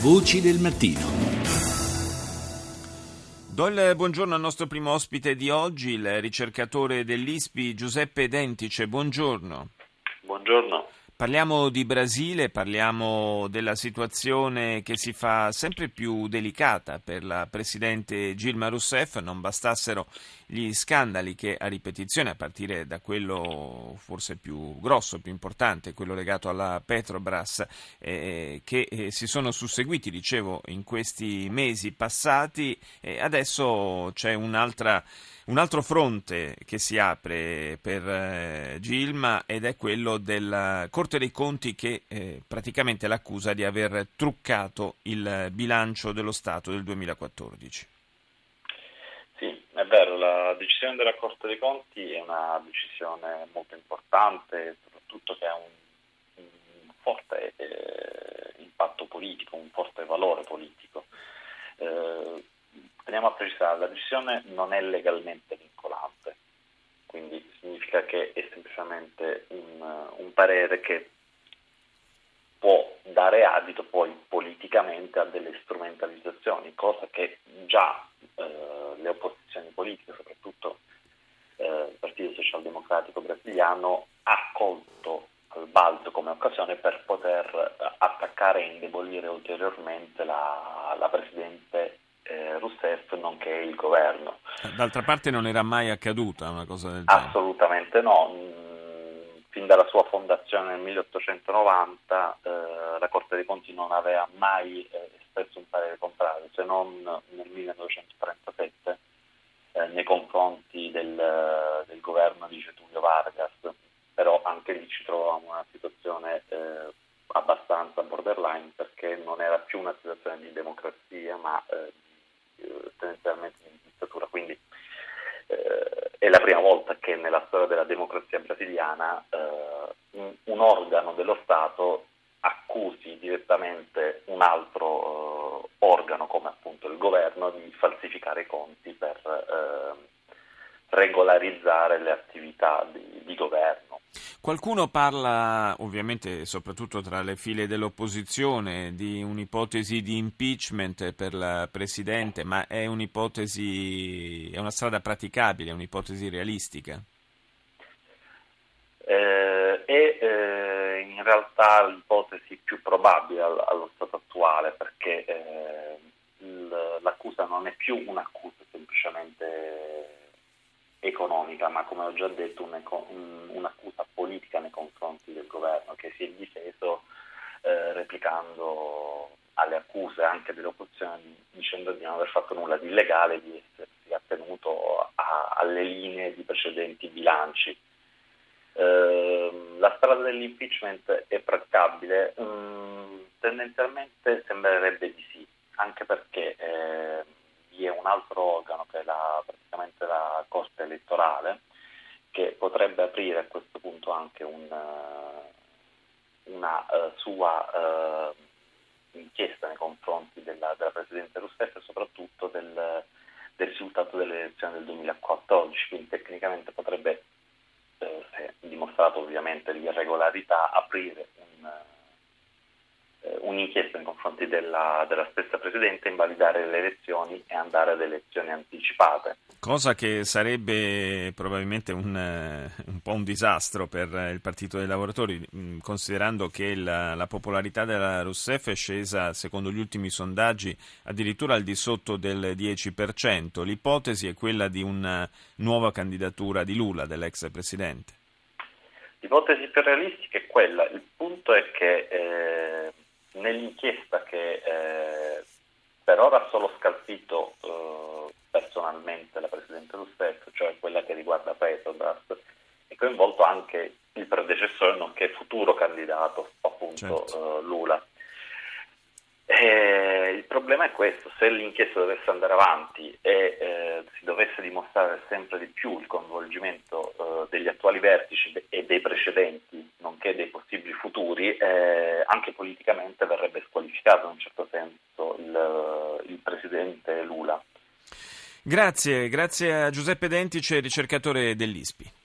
Voci del mattino. Do il buongiorno al nostro primo ospite di oggi, il ricercatore dell'ISPI Giuseppe Dentice. Buongiorno. Buongiorno. Parliamo di Brasile, parliamo della situazione che si fa sempre più delicata per la presidente Gilma Rousseff, non bastassero gli scandali che a ripetizione, a partire da quello forse più grosso, più importante, quello legato alla Petrobras, eh, che eh, si sono susseguiti, dicevo, in questi mesi passati, eh, adesso c'è un'altra un altro fronte che si apre per eh, Gilma ed è quello della Corte dei Conti che eh, praticamente l'accusa di aver truccato il bilancio dello Stato del 2014. Sì, è vero, la decisione della Corte dei Conti è una decisione molto importante, soprattutto che ha un, un forte eh, impatto politico, un forte valore politico. Eh, teniamo a precisare, la decisione non è legalmente vincolante, quindi significa che è semplicemente un, un parere che può dare adito poi politicamente a delle strumentalizzazioni, cosa che già eh, le opposizioni politiche, soprattutto eh, il Partito Socialdemocratico brasiliano, ha colto al balzo come occasione per poter attaccare e indebolire ulteriormente la, la nonché il governo. D'altra parte non era mai accaduta una cosa del genere? Assolutamente no. Mm, fin dalla sua fondazione nel 1890 eh, la Corte dei Conti non aveva mai eh, espresso un parere contrario, se non nel 1937 eh, nei confronti del, del, governo di Getulio Vargas, però anche lì ci trovavamo in una situazione eh, abbastanza borderline perché non era più una situazione di democrazia ma eh, tendenzialmente in dittatura, quindi eh, è la prima volta che nella storia della democrazia brasiliana eh, un, organo dello Stato accusi direttamente un altro eh, organo come appunto il governo di falsificare i conti per eh, regolarizzare le attività di, di governo. Qualcuno parla, ovviamente soprattutto tra le file dell'opposizione, di un'ipotesi di impeachment per la Presidente, ma è un'ipotesi, è una strada praticabile, è un'ipotesi realistica? Eh, è eh, in realtà l'ipotesi più probabile allo stato attuale perché eh, l'accusa non è più un'accusa semplicemente economica, ma come ho già detto un'accusa politica nei confronti del governo che si è difeso eh, alle accuse anche dell'opposizione dicendo di non aver fatto nulla di illegale, di essersi attenuto a, alle linee di precedenti bilanci. Eh, la strada dell'impeachment è praticabile? Mm, tendenzialmente sembrerebbe di sì, anche perché eh, vi è un altro organo che è la, praticamente la Corte elettorale che potrebbe aprire a questo punto anche un, eh, una uh, sua uh, inchiesta nei confronti della, della Presidente Rousseff e soprattutto del, del, risultato delle elezioni del 2014, quindi tecnicamente potrebbe, eh, se dimostrato ovviamente l'irregolarità, aprire un eh, un'inchiesta nei confronti della, della, stessa Presidente, invalidare le elezioni e andare ad elezioni anticipate. Cosa che sarebbe probabilmente un, eh, un po' un disastro per il Partito dei Lavoratori, mm, considerando che la, la, popolarità della Rousseff è scesa, secondo gli ultimi sondaggi, addirittura al di sotto del 10%. L'ipotesi è quella di una nuova candidatura di Lula, dell'ex Presidente. L'ipotesi più realistica è quella. Il punto è che... Eh nell'inchiesta che eh, per ora ha solo scalfito eh, personalmente la Presidente Rousseff, cioè quella che riguarda Petrobras, è coinvolto anche il predecessore nonché futuro candidato, appunto certo. eh, Lula. Eh, il problema è questo, se l'inchiesta dovesse andare avanti e eh, si dovesse dimostrare sempre di più il coinvolgimento eh, degli attuali vertici e dei precedenti, nonché dei possibili futuri, eh, anche politicamente verrebbe squalificato in un certo senso il, il presidente Lula. Grazie, grazie a Giuseppe Dentice, ricercatore dell'ISPI.